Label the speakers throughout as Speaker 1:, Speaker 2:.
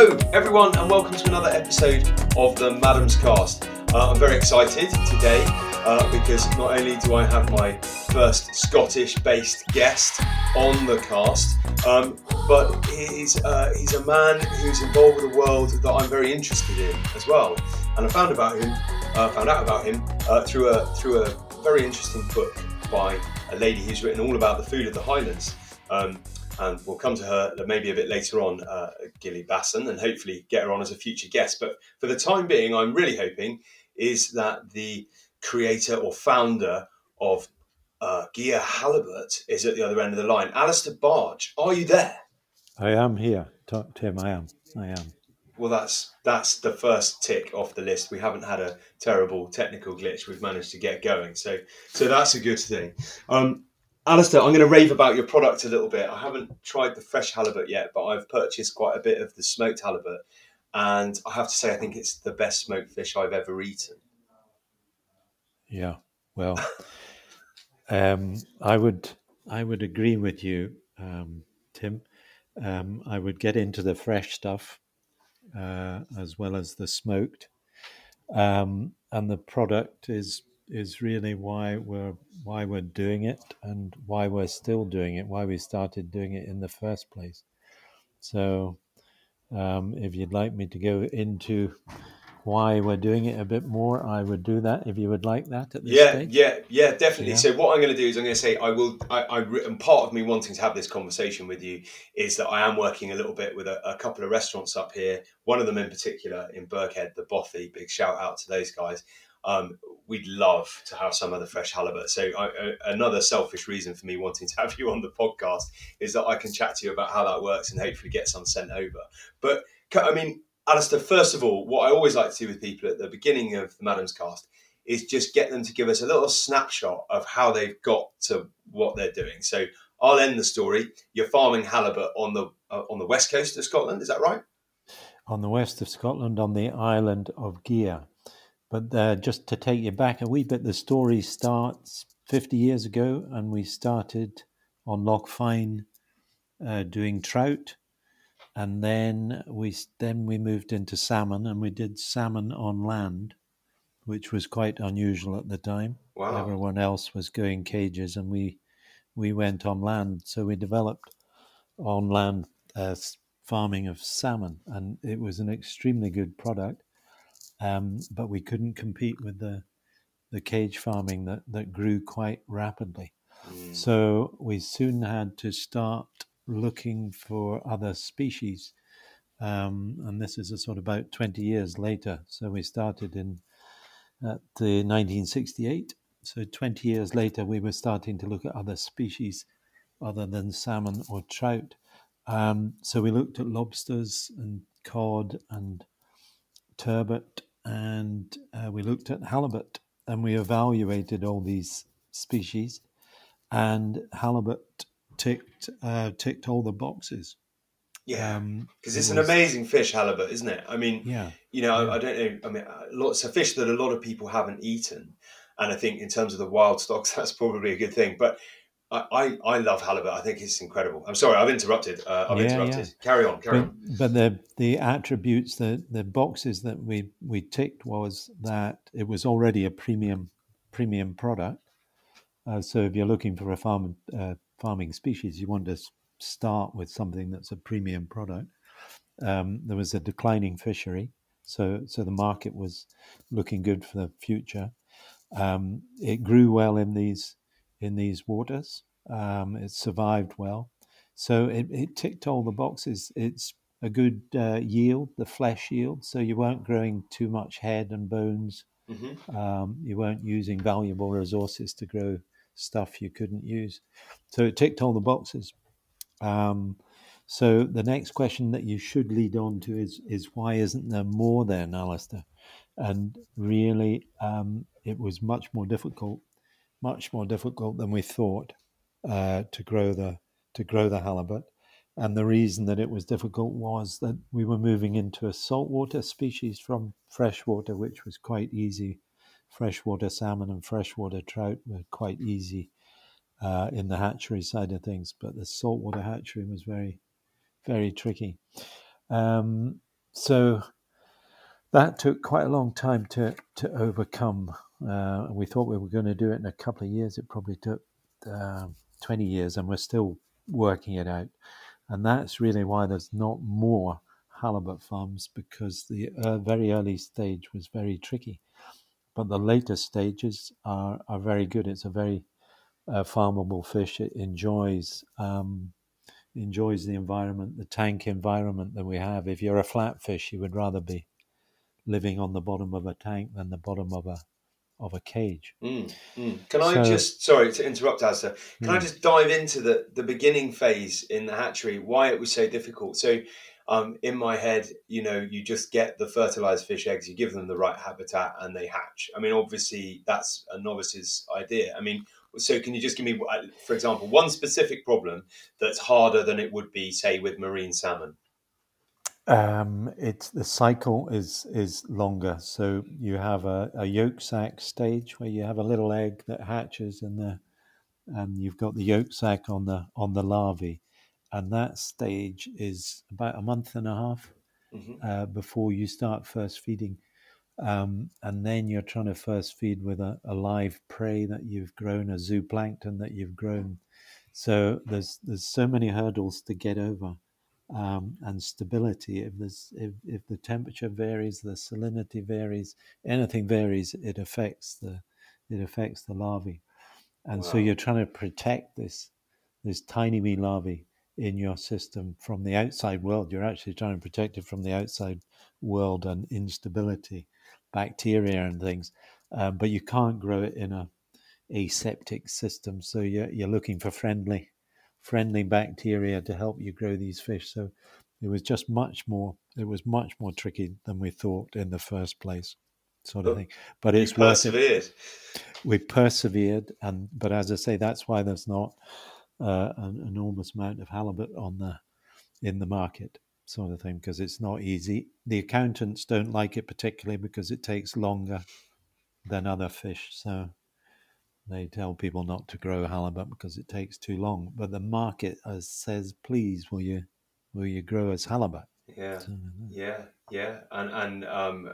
Speaker 1: Hello, everyone, and welcome to another episode of the Maddams Cast. Uh, I'm very excited today uh, because not only do I have my first Scottish based guest on the cast, um, but he's, uh, he's a man who's involved with a world that I'm very interested in as well. And I found about him, uh, found out about him uh, through a through a very interesting book by a lady who's written all about the food of the Highlands. Um, and we'll come to her maybe a bit later on, uh, Ghillie Basan, and hopefully get her on as a future guest. But for the time being, I'm really hoping is that the creator or founder of uh, Gigha Halibut is at the other end of the line. Alistair Barge, are you there?
Speaker 2: I am here, Tim. I am. I am.
Speaker 1: Well, that's that's the first tick off the list. We haven't had a terrible technical glitch. We've managed to get going, so so that's a good thing. Um, Alistair, I'm going to rave about your product a little bit. I haven't tried the fresh halibut yet, but I've purchased quite a bit of the smoked halibut, and I have to say, I think it's the best smoked fish I've ever eaten.
Speaker 2: Yeah, well, um, I would I would agree with you, um, Tim. Um, I would get into the fresh stuff uh, as well as the smoked, um, and the product is is really why we're why we're doing it and why we're still doing it, why we started doing it in the first place. So, um, if you'd like me to go into why we're doing it a bit more, I would do that if you would like that at this
Speaker 1: yeah,
Speaker 2: stage.
Speaker 1: Yeah, yeah, definitely. Yeah. So what I'm going to do is I'm going to say I will. I, I and part of me wanting to have this conversation with you is that I am working a little bit with a, a couple of restaurants up here. One of them in particular in Burghead, the Bothy. Big shout out to those guys. Um, we'd love to have some of the fresh halibut. So I, another selfish reason for me wanting to have you on the podcast is that I can chat to you about how that works and hopefully get some sent over. But I mean, Alistair, first of all, what I always like to do with people at the beginning of the Maddams Cast is just get them to give us a little snapshot of how they've got to what they're doing. So I'll end the story. You're farming halibut on the uh, on the west coast of Scotland, is that right?
Speaker 2: On the west of Scotland, on the island of Gigha. But uh, just to take you back a wee bit, the story starts 50 years ago, and we started on Loch Fyne uh, doing trout, and then we then we moved into salmon, and we did salmon on land, which was quite unusual at the time.
Speaker 1: Wow.
Speaker 2: Everyone else was going cages, and we we went on land. So we developed on land uh, farming of salmon, and it was an extremely good product um, but we couldn't compete with the the cage farming that, that grew quite rapidly. Mm. So we soon had to start looking for other species. Um, and this is a sort of about 20 years later. So we started in at the 1968. So 20 years later, we were starting to look at other species other than salmon or trout. Um, so we looked at lobsters and cod and turbot and uh, we looked at halibut and we evaluated all these species, and halibut ticked uh, ticked all the boxes.
Speaker 1: Yeah, because um, it's it an amazing fish, halibut, isn't it? I mean,
Speaker 2: yeah,
Speaker 1: you know, yeah. I, I, don't know. I mean, uh, lots of fish that a lot of people haven't eaten, and I think in terms of the wild stocks, that's probably a good thing. But I, I, love halibut. I think it's incredible. I'm sorry, I've interrupted. Uh, I've yeah, interrupted. Yeah. Carry on, carry
Speaker 2: but,
Speaker 1: on.
Speaker 2: But the the attributes, the the boxes that we we ticked was that it was already a premium premium product. Uh, so if you're looking for a farm uh, farming species, you want to start with something that's a premium product. Um, there was a declining fishery, so so the market was looking good for the future. Um, it grew well in these in these waters. Um, it survived well. So it, it, ticked all the boxes. It's a good uh, yield, the flesh yield. So you weren't growing too much head and bones. Mm-hmm. Um, you weren't using valuable resources to grow stuff you couldn't use. So it ticked all the boxes. Um, so the next question that you should lead on to is is why isn't there more then, Alistair? And really, um, it was much more difficult much more difficult than we thought uh, to grow the to grow the halibut. And the reason that it was difficult was that we were moving into a saltwater species from freshwater, which was quite easy. Freshwater salmon and freshwater trout were quite easy uh, in the hatchery side of things, but the saltwater hatchery was very, very tricky. Um, so that took quite a long time to to overcome. Uh, we thought we were going to do it in a couple of years. It probably took uh, 20 years, and we're still working it out. And that's really why there's not more halibut farms because the uh, very early stage was very tricky. But the later stages are, are very good. It's a very uh, farmable fish. It enjoys um, enjoys the environment, the tank environment that we have. If you're a flatfish, you would rather be living on the bottom of a tank than the bottom of a of a cage.
Speaker 1: Mm, mm. Can I just sorry to interrupt, Alistair? Can mm. I just dive into the the beginning phase in the hatchery? Why it was so difficult? So. Um, in my head, you know, you just get the fertilized fish eggs, you give them the right habitat, and they hatch. I mean, obviously, that's a novice's idea. I mean, so can you just give me, uh, for example, one specific problem that's harder than it would be, say, with marine salmon?
Speaker 2: Um, it's the cycle is is longer. So you have a, a yolk sac stage where you have a little egg that hatches in the, and you've got the yolk sac on the on the larvae, and that stage is about a month and a half mm-hmm. uh, before you start first feeding, um, and then you're trying to first feed with a, a live prey that you've grown, a zooplankton that you've grown. So there's there's so many hurdles to get over um, and stability. If there's if, if the temperature varies, the salinity varies, anything varies, it affects the it affects the larvae, and wow. so you're trying to protect this this tiny wee larvae in your system from the outside world. You're actually trying to protect it from the outside world and instability, bacteria and things, um, but you can't grow it in a aseptic system. So you're you're looking for friendly friendly bacteria to help you grow these fish. So it was just much more. It was much more tricky than we thought in the first place, sort of thing. But it's
Speaker 1: persevered. It.
Speaker 2: We persevered, and but as I say, that's why there's not uh, an enormous amount of halibut on the in the market, sort of thing, because it's not easy. The accountants don't like it particularly because it takes longer than other fish. So they tell people not to grow halibut because it takes too long. But the market uh, says, please, will you will you grow as halibut?
Speaker 1: Yeah, so, yeah, yeah. And and um,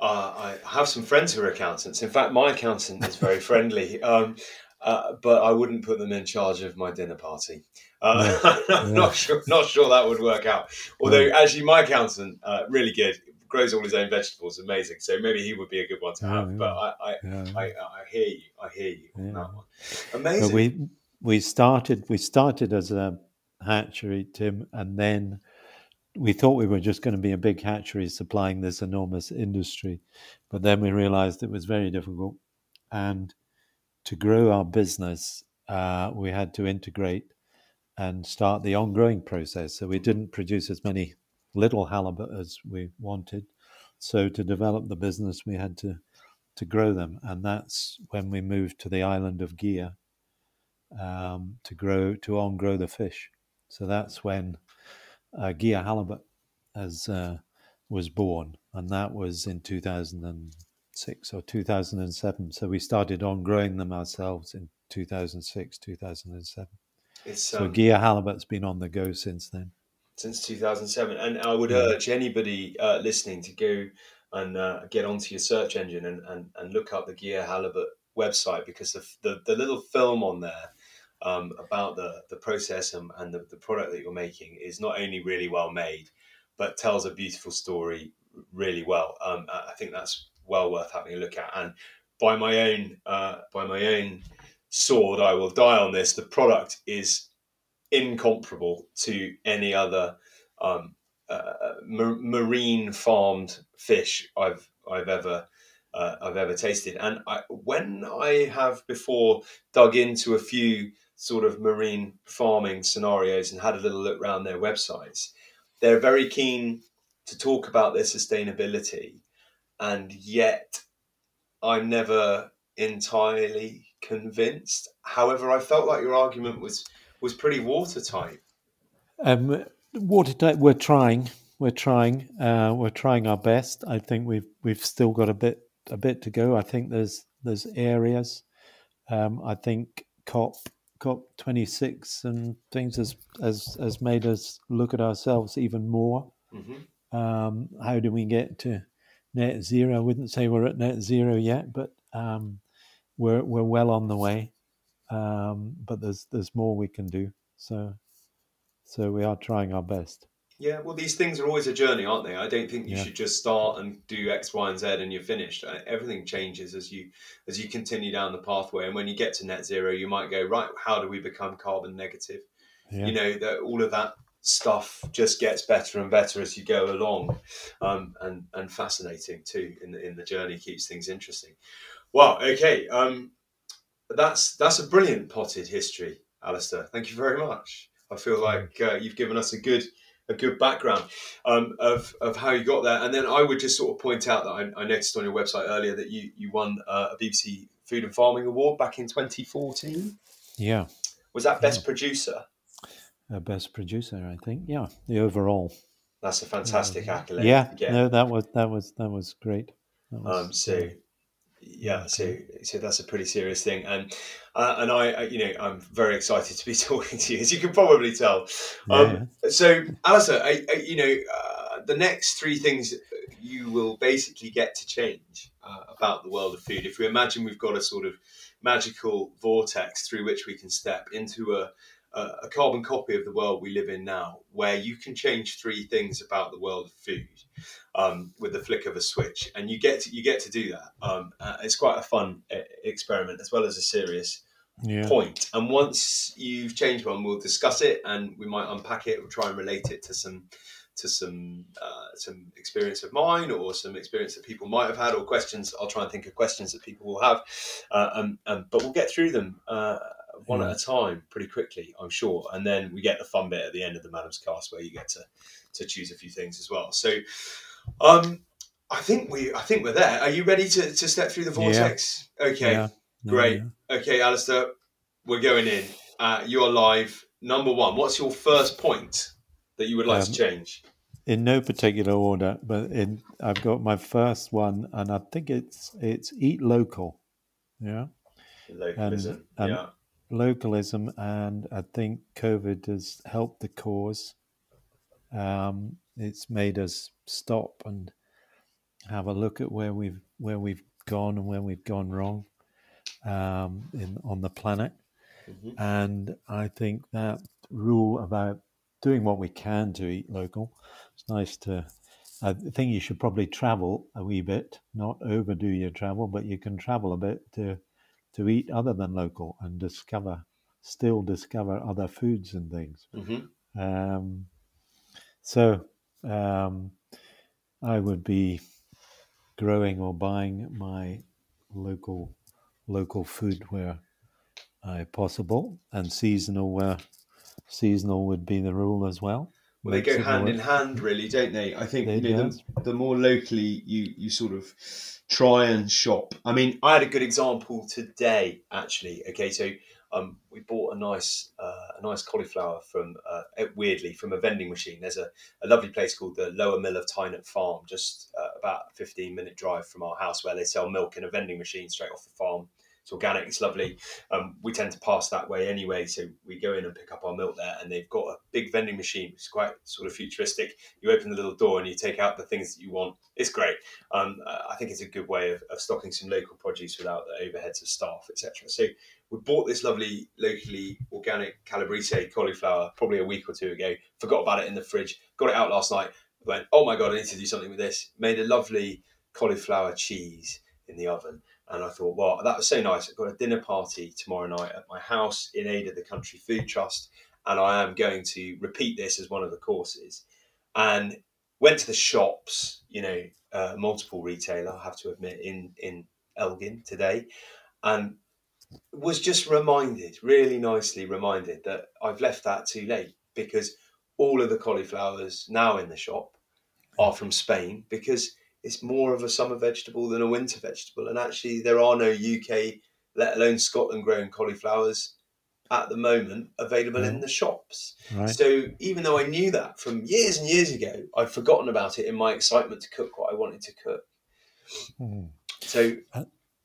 Speaker 1: uh, I have some friends who are accountants. In fact, my accountant is very friendly. Um, uh, but I wouldn't put them in charge of my dinner party. Uh, I'm yeah. not sure, not sure that would work out. Although, yeah. actually, my accountant uh, really good grows all his own vegetables. Amazing. So maybe he would be a good one to have. Yeah, but I, I, yeah. I, I, hear you. I hear you on that one. Amazing.
Speaker 2: But we we started we started as a hatchery, Tim, and then we thought we were just going to be a big hatchery supplying this enormous industry, but then we realized it was very difficult, and to grow our business, uh, we had to integrate and start the on-growing process. So we didn't produce as many little halibut as we wanted. So to develop the business, we had to to grow them, and that's when we moved to the island of Gigha um, to grow to on grow the fish. So that's when uh, Gigha halibut as uh, was born, and that was in 2006 or 2007. So we started on growing them ourselves in 2006, 2007. It's, so um, Gigha halibut's been on the go since then
Speaker 1: since 2007. And I would urge anybody uh, listening to go and uh, get onto your search engine and, and, and look up the Gigha Halibut website because the, the, the little film on there um, about the, the process and, and the, the product that you're making is not only really well made, but tells a beautiful story really well. Um, I think that's well worth having a look at. And by my own uh, by my own sword, I will die on this. The product is incomparable to any other um, uh, ma- marine farmed fish I've I've ever uh, I've ever tasted. And I, when I have before dug into a few sort of marine farming scenarios and had a little look around their websites, they're very keen to talk about their sustainability, and yet I'm never entirely convinced. However, I felt like your argument was was pretty watertight.
Speaker 2: Um, watertight. We're trying. We're trying. Uh, we're trying our best. I think we've we've still got a bit a bit to go. I think there's there's areas. Um, I think COP COP 26 and things has, has has made us look at ourselves even more. Mm-hmm. Um, how do we get to net zero? I wouldn't say we're at net zero yet, but um, we're we're well on the way. Um, but there's there's more we can do. So so we are trying our best.
Speaker 1: Yeah, well, these things are always a journey, aren't they? I don't think you
Speaker 2: Yeah.
Speaker 1: should just start and do X, Y, and Z and you're finished. Uh, Everything changes as you as you continue down the pathway, and when you get to net zero, you might go right. How do we become carbon negative?
Speaker 2: Yeah.
Speaker 1: You know that all of that stuff just gets better and better as you go along, um, and and fascinating too. In the in the journey keeps things interesting. Well, Okay. Um, that's that's a brilliant potted history, Alistair. Thank you very much. I feel like uh, you've given us a good a good background um, of of how you got there. And then I would just sort of point out that I, I noticed on your website earlier that you you won uh, a BBC Food and Farming Award back in 2014.
Speaker 2: yeah.
Speaker 1: Was that best producer?
Speaker 2: Uh, best producer, I think. Yeah, the overall.
Speaker 1: That's a fantastic accolade.
Speaker 2: yeah, no, that was that was that was great. That was,
Speaker 1: Um, so yeah, so so that's a pretty serious thing, and uh, and I, you know, I'm very excited to be talking to you, as you can probably tell.
Speaker 2: yeah,
Speaker 1: Um, so, Alistair, I, I, you know, uh, the next three things you will basically get to change uh, about the world of food. If we imagine we've got a sort of magical vortex through which we can step into a, a, a carbon copy of the world we live in now, where you can change three things about the world of food um, with the flick of a switch, and you get to, you get to do that. Um, uh, it's quite a fun uh, experiment as well as a serious
Speaker 2: yeah,
Speaker 1: point. And once you've changed one, we'll discuss it and we might unpack it. We'll try and relate it to some to some uh, some experience of mine or some experience that people might have had or questions. I'll try and think of questions that people will have, uh, um, um, but we'll get through them uh, one
Speaker 2: Yeah.
Speaker 1: at a time pretty quickly, I'm sure. And then we get the fun bit at the end of the Maddams Cast where you get to to choose a few things as well. So. Um, I think we. I think we're there. Are you ready to, to step through the
Speaker 2: Yeah.
Speaker 1: vortex? Okay.
Speaker 2: yeah, yeah,
Speaker 1: Great.
Speaker 2: yeah.
Speaker 1: Okay, Alistair, we're going in. Uh, you're live. Number one, what's your first point that you would like to
Speaker 2: Um,
Speaker 1: change?
Speaker 2: In no particular order, but in I've got my first one, and I think it's it's eat local. Yeah,
Speaker 1: Localism.
Speaker 2: and-
Speaker 1: yeah.
Speaker 2: Localism, and I think COVID has helped the cause. Um, it's made us stop and have a look at where we've where we've gone and where we've gone wrong um, in on the planet.
Speaker 1: Mhm.
Speaker 2: And I think that rule about doing what we can to eat local. It's nice to. I think you should probably travel a wee bit, not overdo your travel, but you can travel a bit to to eat other than local and discover, still discover other foods and things.
Speaker 1: Mhm.
Speaker 2: Um, so um, I would be growing or buying my local local food where uh, possible, and seasonal where seasonal would be the rule as well.
Speaker 1: Well, they go hand in hand, really, don't they? I think
Speaker 2: They
Speaker 1: you know, the, the more locally you you sort of try and shop. I mean, I had a good example today, actually. Okay, so um, we bought a nice uh, a nice cauliflower from uh, weirdly from a vending machine. There's a, a lovely place called the Lower Mill of Tynet Farm, just uh, about a 15 minute drive from our house, where they sell milk in a vending machine straight off the farm. It's organic, it's lovely. Um, we tend to pass that way anyway, so we go in and pick up our milk there. And they've got a big vending machine, It's quite sort of futuristic. You open the little door and you take out the things that you want. It's great. Um, uh, I think it's a good way of, of stocking some local produce without the overheads of staff, etc. So we bought this lovely locally organic calabrese cauliflower probably a week or two ago. Forgot about it in the fridge. Got it out last night. Went, oh my god, I need to do something with this. Made a lovely cauliflower cheese in the oven. And I thought, well, that was so nice. I've got a dinner party tomorrow night at my house in aid of the Country Food Trust, and I am going to repeat this as one of the courses. And went to the shops, you know, uh, multiple retailer, I have to admit, in in Elgin today, and was just reminded, really nicely reminded, that I've left that too late because all of the cauliflowers now in the shop are from Spain because it's more of a summer vegetable than a winter vegetable. And actually, there are no UK, let alone Scotland grown cauliflowers at the moment available in
Speaker 2: Mhm.
Speaker 1: the shops.
Speaker 2: Right.
Speaker 1: So even though I knew that from years and years ago, I'd forgotten about it in my excitement to cook what I wanted to cook.
Speaker 2: Mm.
Speaker 1: So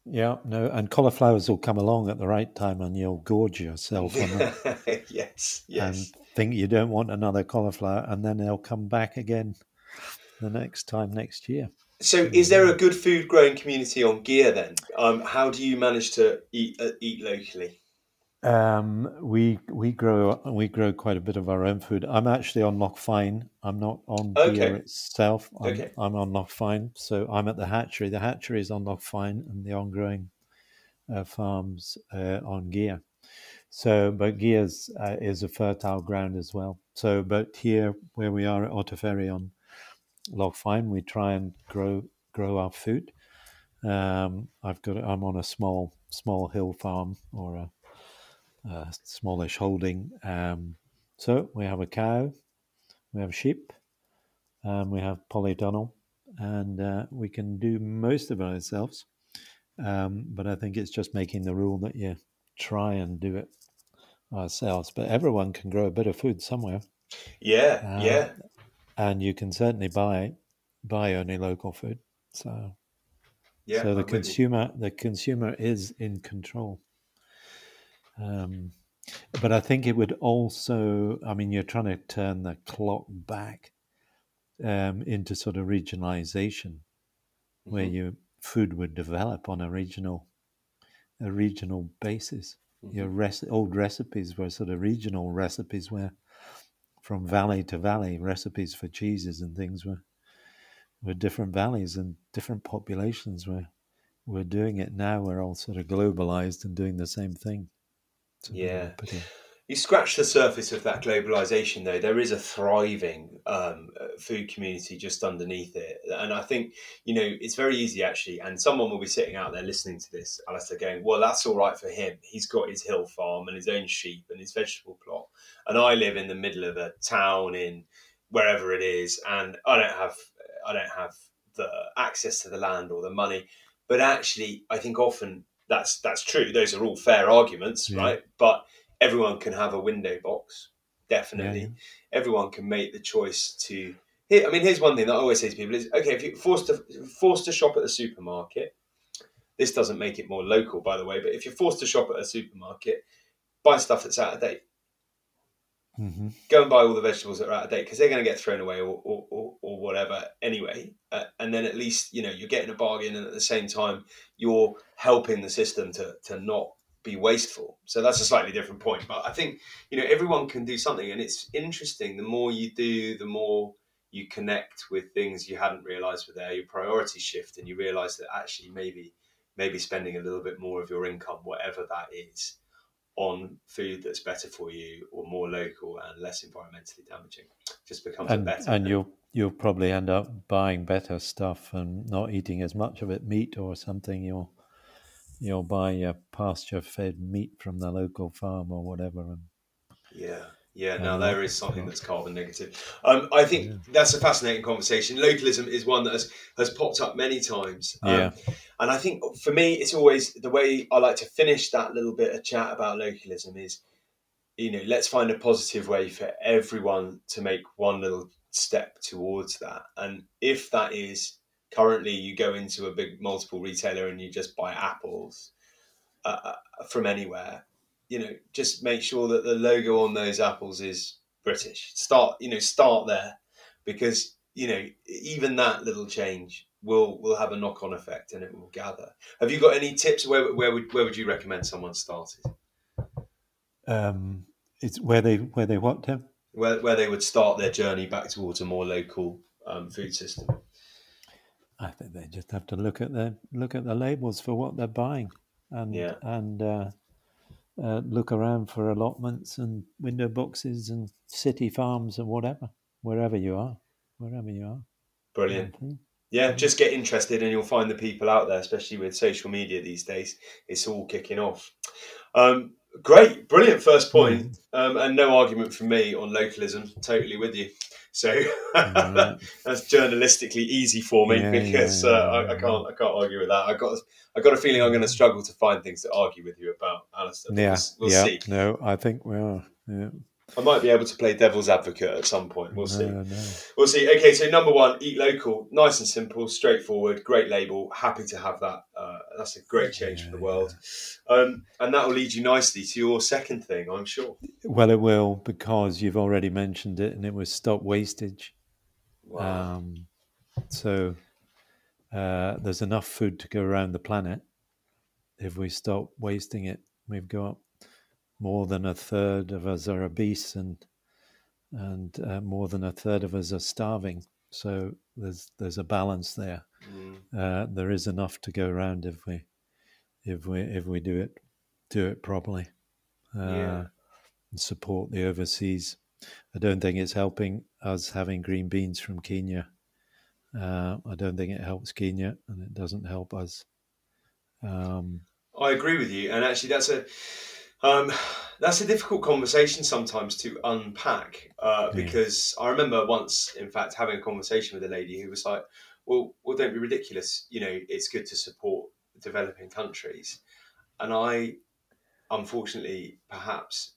Speaker 2: Yeah, no, and cauliflowers will come along at the right time, and you'll gorge yourself on them
Speaker 1: yes,
Speaker 2: and think you don't want another cauliflower, and then they'll come back again. the next time next year.
Speaker 1: So, is there a good food growing community on Gigha then? Um, how do you manage to eat uh, eat locally?
Speaker 2: Um, we we grow we grow quite a bit of our own food. I'm actually on Loch Fyne. I'm not on
Speaker 1: Okay.
Speaker 2: Gigha itself. I'm,
Speaker 1: Okay.
Speaker 2: I'm on Loch Fyne, so I'm at the hatchery. The hatchery is on Loch Fyne, and the on-growing uh, farms uh, on Gigha. So, but Gigha uh, is a fertile ground as well. So, but here where we are at Otterferry on Loch Fyne, we try and grow grow our food. Um, I've got I'm on a small small hill farm or a uh, smallish holding. Um, so we have a cow, we have sheep, um, we have polytunnel, and uh, we can do most of it ourselves. Um, but I think it's just making the rule that you try and do it ourselves. But everyone can grow a bit of food somewhere,
Speaker 1: Yeah,
Speaker 2: Uh,
Speaker 1: yeah,
Speaker 2: and you can certainly buy buy only local food. So
Speaker 1: yeah.
Speaker 2: so
Speaker 1: I'm
Speaker 2: the consumer the consumer is in control um, but i think it would also i mean you're trying to turn the clock back um, into sort of regionalization where
Speaker 1: Mhm.
Speaker 2: your food would develop on a regional a regional basis your rec- old recipes were sort of regional recipes where from valley to valley recipes for cheeses and things were were different valleys and different populations were were doing it. Now we're all sort of globalized and doing the same thing. So,
Speaker 1: Yeah.
Speaker 2: pretty-
Speaker 1: You scratch the surface of that globalization, though. There is a thriving um, food community just underneath it, and I think you know it's very easy actually. And someone will be sitting out there listening to this, Alistair, going, "Well, that's all right for him. He's got his hill farm and his own sheep and his vegetable plot, and I live in the middle of a town in wherever it is, and I don't have I don't have the access to the land or the money." But actually, I think often that's that's true. Those are all fair arguments,
Speaker 2: Yeah.
Speaker 1: right? But everyone can have a window box definitely
Speaker 2: Yeah,
Speaker 1: everyone can make the choice to i mean here's one thing that i always say to people is okay if you're forced to forced to shop at the supermarket this doesn't make it more local by the way but if you're forced to shop at a supermarket buy stuff that's out of date
Speaker 2: Mhm.
Speaker 1: go and buy all the vegetables that are out of date because they're going to get thrown away or, or, or, or whatever anyway. Uh, and then at least you know you're getting a bargain, and at the same time you're helping the system to to not be wasteful. So that's a slightly different point. But I think you know everyone can do something, and it's interesting. The more you do, the more you connect with things you hadn't realised were there. Your priorities shift, and you realise that actually maybe maybe spending a little bit more of your income, whatever that is, on food that's better for you or more local and less environmentally damaging just becomes a
Speaker 2: and
Speaker 1: better
Speaker 2: and you'll you'll probably end up buying better stuff and not eating as much of it meat or something you'll you'll buy your pasture fed meat from the local farm or whatever and
Speaker 1: yeah. Yeah now
Speaker 2: Um,
Speaker 1: there is something that's carbon negative. Um, i think
Speaker 2: Yeah.
Speaker 1: that's a fascinating conversation. Localism is one that has, has popped up many times. Um,
Speaker 2: Yeah.
Speaker 1: and i think for me it's always the way i like to finish that little bit of chat about localism is you know let's find a positive way for everyone to make one little step towards that. And if that is currently you go into a big multiple retailer and you just buy apples uh, uh, from anywhere you know just make sure that the logo on those apples is british. Start you know start there because you know even that little change will will have a knock-on effect and it will gather. Have you got any tips where, where would where would you recommend someone started?
Speaker 2: Um it's where they where they what Tim?
Speaker 1: where, where they would start their journey back towards a more local um, food system
Speaker 2: I think they just have to look at the look at the labels for what they're buying, and
Speaker 1: Yeah.
Speaker 2: and uh, uh, look around for allotments and window boxes and city farms and whatever, wherever you are, wherever you are.
Speaker 1: brilliant. Yeah, just get interested and you'll find the people out there, especially with social media these days. It's all kicking off. Um, great, brilliant first point, um, and no argument from me on localism. Totally with you. So
Speaker 2: Right.
Speaker 1: that's journalistically easy for me
Speaker 2: Yeah,
Speaker 1: because
Speaker 2: yeah,
Speaker 1: uh,
Speaker 2: yeah,
Speaker 1: I, I can't I can't argue with that. I got I got a feeling I'm going to struggle to find things to argue with you about, Alistair.
Speaker 2: Yeah,
Speaker 1: we'll, see.
Speaker 2: No, I think we are. Yeah.
Speaker 1: I might be able to play devil's advocate at some point. We'll see.
Speaker 2: No, no.
Speaker 1: We'll see. Okay, so number one, eat local, nice and simple, straightforward, great label. Happy to have that. Uh, that's a great change for the
Speaker 2: Yeah,
Speaker 1: world, um, and that will lead you nicely to your second thing, I'm sure.
Speaker 2: Well, it will because you've already mentioned it, and it was stop wastage.
Speaker 1: Wow.
Speaker 2: Um, So uh, there's enough food to go around the planet. If we stop wasting it, we've got more than a third of us are obese and and uh, more than a third of us are starving. So there's there's a balance there. Mm. Uh, there is enough to go around if we if we if we do it do it properly. Uh, yeah. And support the overseas. I don't think it's helping us having green beans from Kenya. Uh, I don't think it helps Kenya, and it doesn't help us.
Speaker 1: Um, I agree with you, and actually, that's a um, that's a difficult conversation sometimes to unpack uh, because yeah. I remember once, in fact, having a conversation with a lady who was like, "Well, well, don't be ridiculous. You know, it's good to support developing countries," and I, unfortunately, perhaps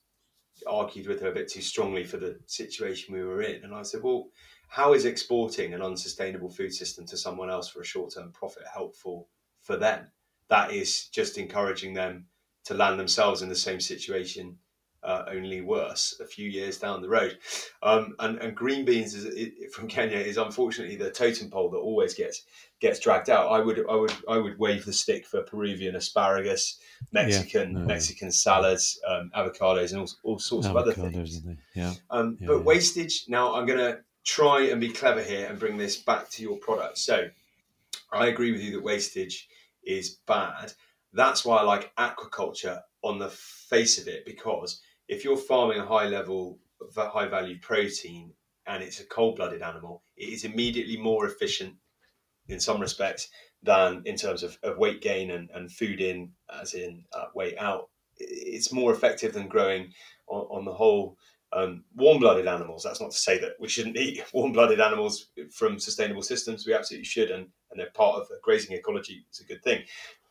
Speaker 1: argued with her a bit too strongly for the situation we were in, and I said, "Well." How is exporting an unsustainable food system to someone else for a short term profit helpful for them? That is just encouraging them to land themselves in the same situation, uh, only worse, a few years down the road. Um, and, and, green beans is, it, from Kenya is unfortunately the totem pole that always gets gets dragged out. I would I would I would wave the stick for Peruvian asparagus, Mexican yeah, Mexican salads, um, avocados, and all, all sorts avocados, of other things.
Speaker 2: Yeah.
Speaker 1: Um, yeah. But wastage. Now I'm going to try and be clever here and bring this back to your product. So I agree with you that wastage is bad. That's why I like aquaculture on the face of it because if you're farming a high level, high value protein and it's a cold blooded animal, it is immediately more efficient in some respects than in terms of, of weight gain and, and food in, as in uh, weight out. It's more effective than growing on, on the whole um, warm-blooded animals. That's not to say that we shouldn't eat warm-blooded animals from sustainable systems. We absolutely should, and, and they're part of the grazing ecology. It's a good thing.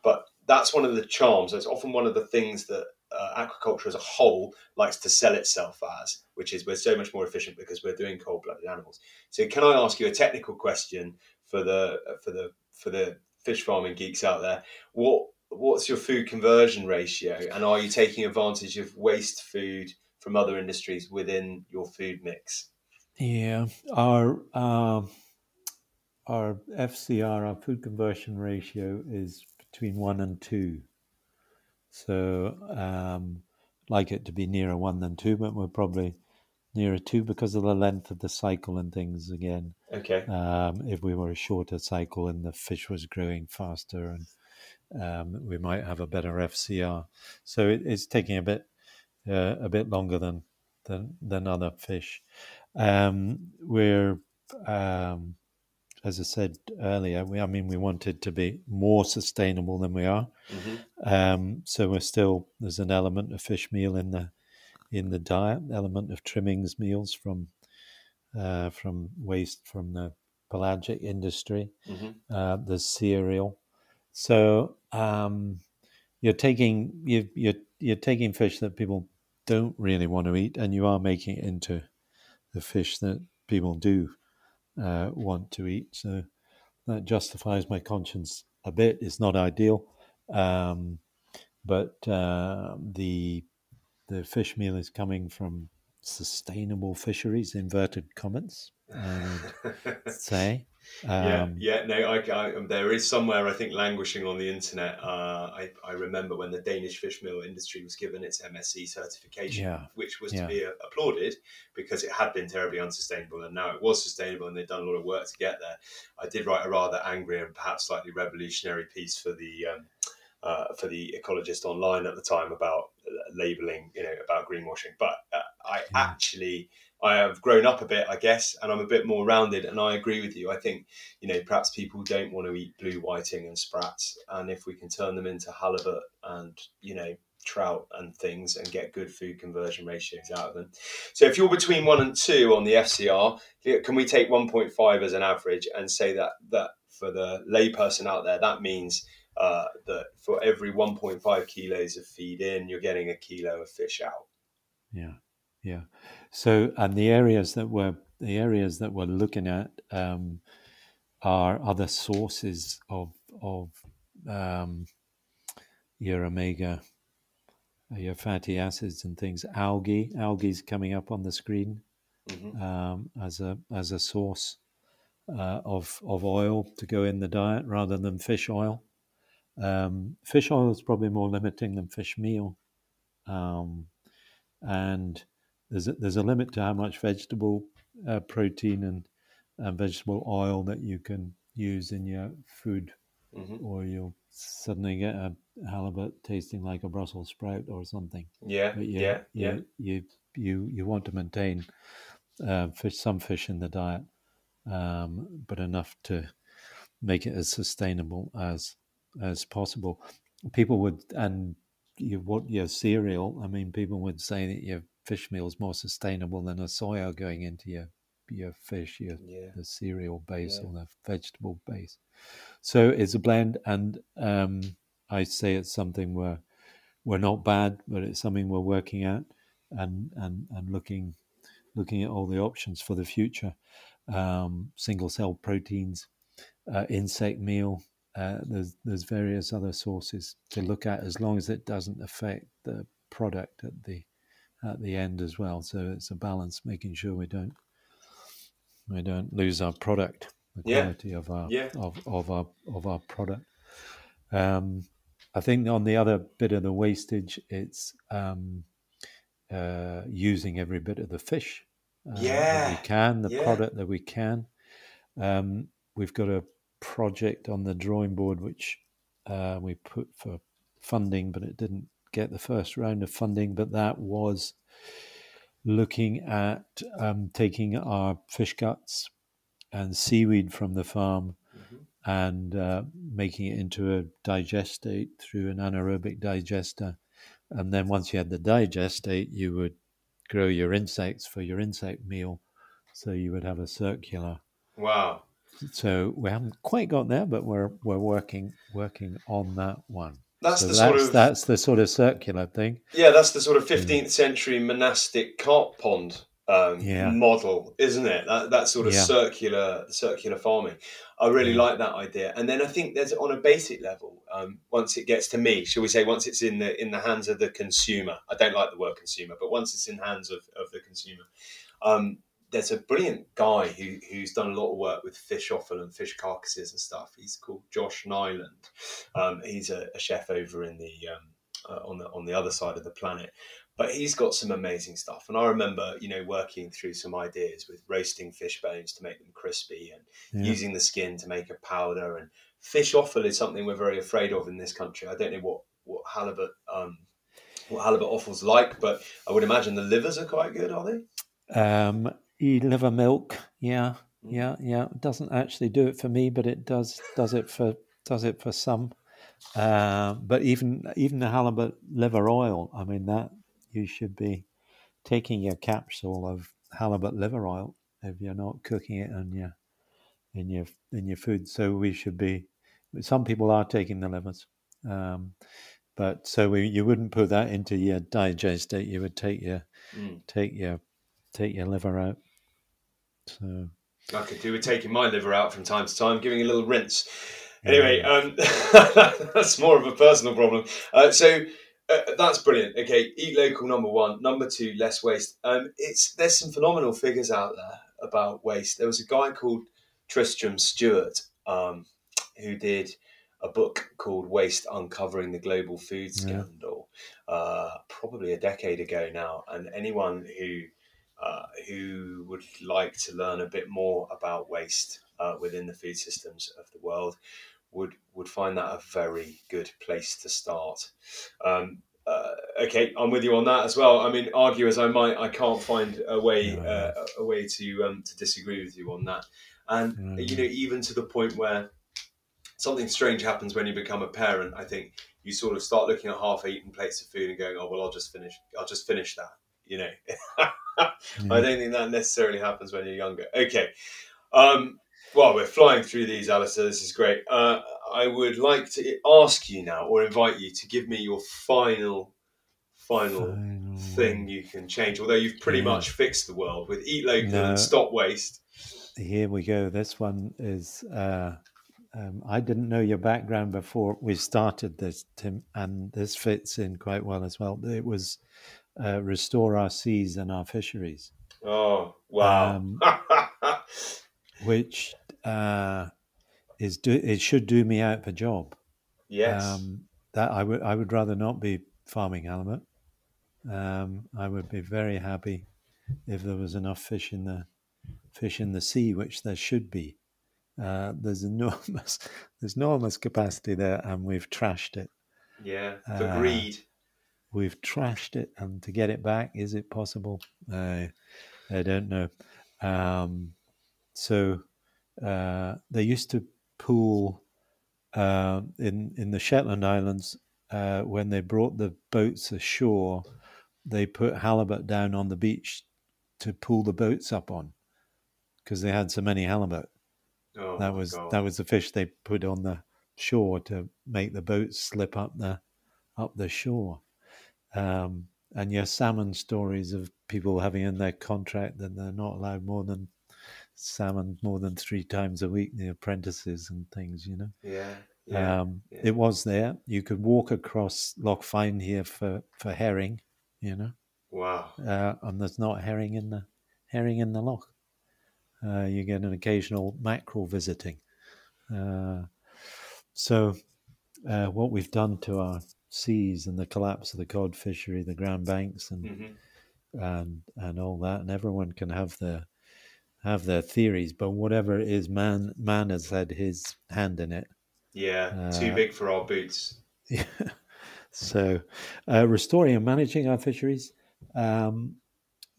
Speaker 1: But that's one of the charms. It's often one of the things that uh, aquaculture as a whole likes to sell itself as, which is we're so much more efficient because we're doing cold-blooded animals. So, can I ask you a technical question for the for the for the fish farming geeks out there? What what's your food conversion ratio, and are you taking advantage of waste food from other industries within your food mix?
Speaker 2: Yeah, our uh, our FCR, our food conversion ratio, is between one and two. So, um, like it to be nearer one than two, but we're probably nearer two because of the length of the cycle and things again.
Speaker 1: Okay.
Speaker 2: Um, if we were a shorter cycle and the fish was growing faster, and um, we might have a better FCR. So it, it's taking a bit uh, a bit longer than than than other fish. Um, we're um, as I said earlier, we, I mean, we wanted to be more sustainable than we are. Mm-hmm. Um, so we're still there's an element of fish meal in the in the diet, element of trimmings meals from uh, from waste from the pelagic industry. Mm-hmm. Uh, there's cereal. So um, you're taking you you're you're taking fish that people don't really want to eat, and you are making it into the fish that people do uh, want to eat. So that justifies my conscience a bit. It's not ideal, um, but uh, the the fish meal is coming from sustainable fisheries. Inverted commas, I would say.
Speaker 1: Um, yeah, yeah, no, I, I, um, there is somewhere I think languishing on the internet. Uh, I, I remember when the Danish fish meal industry was given its MSC certification,
Speaker 2: yeah,
Speaker 1: which was
Speaker 2: yeah.
Speaker 1: to be uh, applauded because it had been terribly unsustainable, and now it was sustainable, and they'd done a lot of work to get there. I did write a rather angry and perhaps slightly revolutionary piece for the. Um, uh, for the ecologist online at the time about uh, labeling, you know, about greenwashing. But uh, I yeah. actually I have grown up a bit, I guess, and I'm a bit more rounded. And I agree with you. I think, you know, perhaps people don't want to eat blue whiting and sprats. And if we can turn them into halibut and, you know, trout and things and get good food conversion ratios out of them. So if you're between one and two on the FCR, can we take 1.5 as an average and say that, that for the layperson out there, that means uh, that for every 1.5 kilos of feed in, you're getting a kilo of fish out?
Speaker 2: Yeah. Yeah. So, and the areas that we're the areas that we're looking at um, are other sources of of um, your omega, your fatty acids and things. Algae, algae's coming up on the screen mm-hmm. um, as a as a source. uh, of of oil to go in the diet rather than fish oil. Um, fish oil is probably more limiting than fish meal, um, and there's a, there's a limit to how much vegetable uh, protein and, and vegetable oil that you can use in your food,
Speaker 1: Mhm.
Speaker 2: or you'll suddenly get a halibut tasting like a Brussels sprout or something.
Speaker 1: Yeah,
Speaker 2: you,
Speaker 1: yeah,
Speaker 2: you,
Speaker 1: yeah.
Speaker 2: you you you want to maintain uh, fish some fish in the diet, um, but enough to make it as sustainable as as possible. People would and you what your cereal. I mean, people would say that your fish meal is more sustainable than a soya going into your your fish, your
Speaker 1: Yeah.
Speaker 2: the cereal base
Speaker 1: Yeah.
Speaker 2: or the vegetable base. So it's a blend, and um, I say it's something where we're not bad, but it's something we're working at and and and looking looking at all the options for the future. Um, single cell proteins, uh, insect meal. Uh, there's there's various other sources to look at as long as it doesn't affect the product at the at the end as well. So it's a balance, making sure we don't we don't lose our product, the
Speaker 1: Yeah.
Speaker 2: quality of our
Speaker 1: Yeah.
Speaker 2: of, of our of our product. Um, I think on the other bit of the wastage, it's um, uh, using every bit of the fish uh, that we can, the
Speaker 1: Yeah.
Speaker 2: product that we can. Um, we've got a project on the drawing board which uh, we put for funding, but it didn't get the first round of funding. But that was looking at um, taking our fish guts and seaweed from the farm
Speaker 1: Mhm.
Speaker 2: and uh, making it into a digestate through an anaerobic digester. And then once you had the digestate, you would grow your insects for your insect meal. So you would have a circular.
Speaker 1: Wow.
Speaker 2: So we haven't quite got there, but we're we're working working on that one.
Speaker 1: That's
Speaker 2: so
Speaker 1: the
Speaker 2: that's
Speaker 1: sort of
Speaker 2: that's the sort of circular thing.
Speaker 1: yeah, that's the sort of 15th century monastic carp pond um,
Speaker 2: Yeah.
Speaker 1: model, isn't it? That, that sort of
Speaker 2: Yeah.
Speaker 1: circular circular farming. I really
Speaker 2: Yeah.
Speaker 1: like that idea. And then I think there's on a basic level, um, once it gets to me, shall we say, once it's in the in the hands of the consumer. I don't like the word consumer, but once it's in hands of, of the consumer, um, there's a brilliant guy who, who's done a lot of work with fish offal and fish carcasses and stuff. He's called Josh Niland. Um, he's a, a chef over in the um, uh, on the on the other side of the planet, but he's got some amazing stuff. And I remember, you know, working through some ideas with roasting fish bones to make them crispy and
Speaker 2: Yeah.
Speaker 1: using the skin to make a powder. And fish offal is something we're very afraid of in this country. I don't know what what halibut um, what halibut offal's like, but I would imagine the livers are quite good, are they?
Speaker 2: Um, e- liver milk, yeah,
Speaker 1: Mm.
Speaker 2: yeah, yeah. It doesn't actually do it for me, but it does does it for does it for some. Uh, but even even the halibut liver oil, I mean that you should be taking your capsule of halibut liver oil if you're not cooking it in your in your in your food. So we should be. Some people are taking the livers, um, but so we, you wouldn't put that into your digestate. You would take your
Speaker 1: Mm.
Speaker 2: take your take your liver out. So
Speaker 1: I could do with taking my liver out from time to time, giving a little rinse.
Speaker 2: Yeah.
Speaker 1: Anyway, um, that's more of a personal problem. Uh, so uh, that's brilliant. Okay, eat local. Number one. Number two, less waste. Um, it's there's some phenomenal figures out there about waste. There was a guy called Tristram Stuart um, who did a book called Waste Uncovering the Global Food
Speaker 2: Yeah.
Speaker 1: Scandal, uh, probably a decade ago now. And anyone who uh, who would like to learn a bit more about waste uh, within the food systems of the world would would find that a very good place to start. Um, uh, okay, I'm with you on that as well. I mean, argue as I might, I can't find a way uh, a way to um, to disagree with you on that. And
Speaker 2: No.
Speaker 1: you know, even to the point where something strange happens when you become a parent. I think you sort of start looking at half-eaten plates of food and going, "Oh well, I'll just finish. I'll just finish that." You know, I don't think that necessarily happens when you're younger. Okay. Um, well, we're flying through these, Alistair. This is great. Uh, I would like to ask you now, or invite you to give me your final, final
Speaker 2: Final
Speaker 1: thing you can change. Although you've pretty
Speaker 2: Yeah.
Speaker 1: much fixed the world with eat local
Speaker 2: No.
Speaker 1: and stop waste.
Speaker 2: Here we go. This one is. Uh, um, I didn't know your background before we started this, Tim, and this fits in quite well as well. It was uh, restore our seas and our fisheries,
Speaker 1: Oh wow!
Speaker 2: Um, which uh, is do it should do me out for job.
Speaker 1: Yes.
Speaker 2: Um, that I would I would rather not be farming halibut. Um, I would be very happy if there was enough fish in the fish in the sea, which there should be. Uh, there's enormous there's enormous capacity there, and we've trashed it.
Speaker 1: yeah. For
Speaker 2: uh,
Speaker 1: greed.
Speaker 2: We've trashed it, and to get it back, is it possible? I I don't know. Um, so uh, they used to pool uh, in in the Shetland Islands uh, when they brought the boats ashore. They put halibut down on the beach to pull the boats up on because they had so many halibut.
Speaker 1: Oh,
Speaker 2: that was
Speaker 1: God.
Speaker 2: that was the fish they put on the shore to make the boats slip up the up the shore. Um, and your salmon stories of people having in their contract that they're not allowed more than salmon more than three times a week, the apprentices and things, you know.
Speaker 1: Yeah. Yeah.
Speaker 2: Um,
Speaker 1: yeah.
Speaker 2: It was there. You could walk across Loch Fyne here for, for herring, you know,
Speaker 1: wow.
Speaker 2: uh, and there's not herring in the herring in the loch. Uh, you get an occasional mackerel visiting. Uh, so, uh, what we've done to our seas and the collapse of the cod fishery, the Grand Banks, and
Speaker 1: hmm
Speaker 2: and and all that, and everyone can have their have their theories, but whatever it is, man man has had his hand in it.
Speaker 1: Yeah. Too
Speaker 2: Uh,
Speaker 1: big for our boots.
Speaker 2: Yeah. So, uh, restoring and managing our fisheries. Um,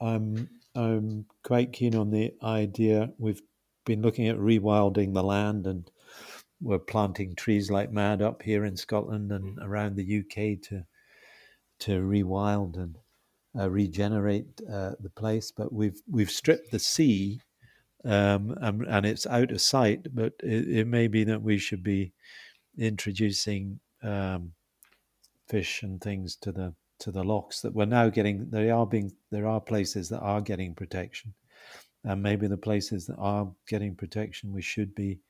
Speaker 2: I'm I'm quite keen on the idea. We've been looking at rewilding the land, and we're planting trees like mad up here in Scotland and around the UK to to rewild and uh, regenerate uh, the place. But we've we've stripped the sea, um, and, and it's out of sight. But it, it may be that we should be introducing um, fish and things to the to the locks that we're now getting. They are being there are places that are getting protection, and maybe the places that are getting protection, we should be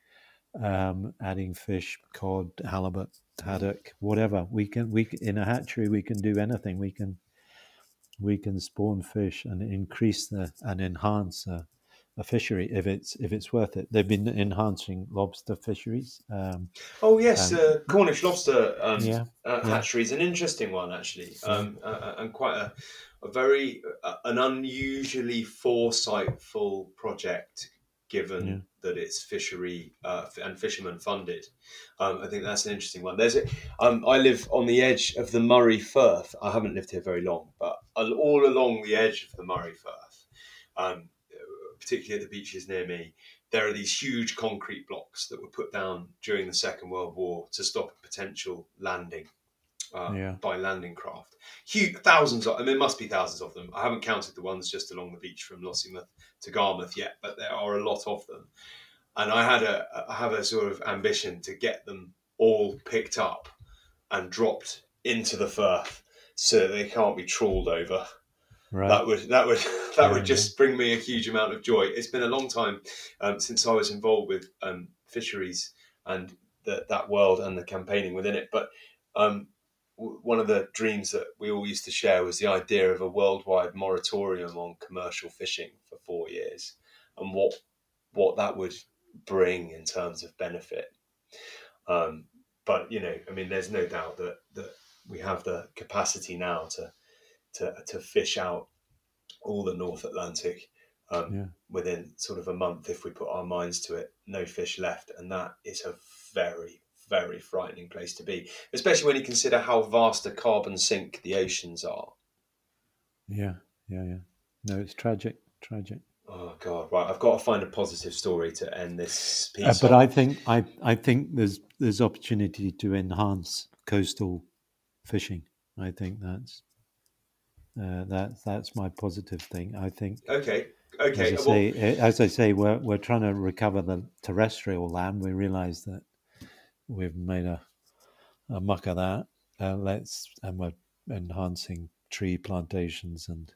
Speaker 2: um, adding fish, cod, halibut, haddock, whatever. We can we in a hatchery we can do anything. We can we can spawn fish and increase the and enhance a, a fishery if it's if it's worth it. They've been enhancing lobster fisheries. Um,
Speaker 1: Oh yes,
Speaker 2: Um,
Speaker 1: uh, Cornish lobster um,
Speaker 2: yeah,
Speaker 1: uh,
Speaker 2: yeah.
Speaker 1: hatchery is an interesting one actually, um, uh, uh, and quite a, a very uh, an unusually foresightful project, given
Speaker 2: Yeah.
Speaker 1: That it's fishery uh, and fishermen funded. Um, I think that's an interesting one. There's a, um, I live on the edge of the Moray Firth. I haven't lived here very long, but all along the edge of the Moray Firth, um, particularly at the beaches near me, there are these huge concrete blocks that were put down during the Second World War to stop a potential landing uh,
Speaker 2: Yeah.
Speaker 1: by landing craft. Huge, thousands of, I mean, it must be thousands of them. I haven't counted the ones just along the beach from Lossiemouth to Garmouth yet, but there are a lot of them. And I had a, I have a sort of ambition to get them all picked up and dropped into the Firth so that they can't be trawled over
Speaker 2: right.
Speaker 1: that would that would that
Speaker 2: Yeah,
Speaker 1: would just bring me a huge amount of joy. It's been a long time um, since I was involved with um, fisheries and the, that world and the campaigning within it. But um, one of the dreams that we all used to share was the idea of a worldwide moratorium on commercial fishing for four years, and what what that would bring in terms of benefit. Um, but you know, I mean, there's no doubt that that we have the capacity now to to to fish out all the North Atlantic um,
Speaker 2: Yeah.
Speaker 1: within sort of a month if we put our minds to it. No fish left, and that is a very very frightening place to be, especially when you consider how vast a carbon sink the oceans are.
Speaker 2: Yeah, yeah, yeah. No, it's tragic, tragic.
Speaker 1: Oh God! Right, I've got to find a positive story to end this piece.
Speaker 2: Uh, but
Speaker 1: on.
Speaker 2: I think I I think there's there's opportunity to enhance coastal fishing. I think that's uh, that that's my positive thing. I think
Speaker 1: okay, okay.
Speaker 2: as I say, eh, as I say, we're we're trying to recover the terrestrial land. We realise that we've made a a muck of that. Uh, let's and we're enhancing tree plantations and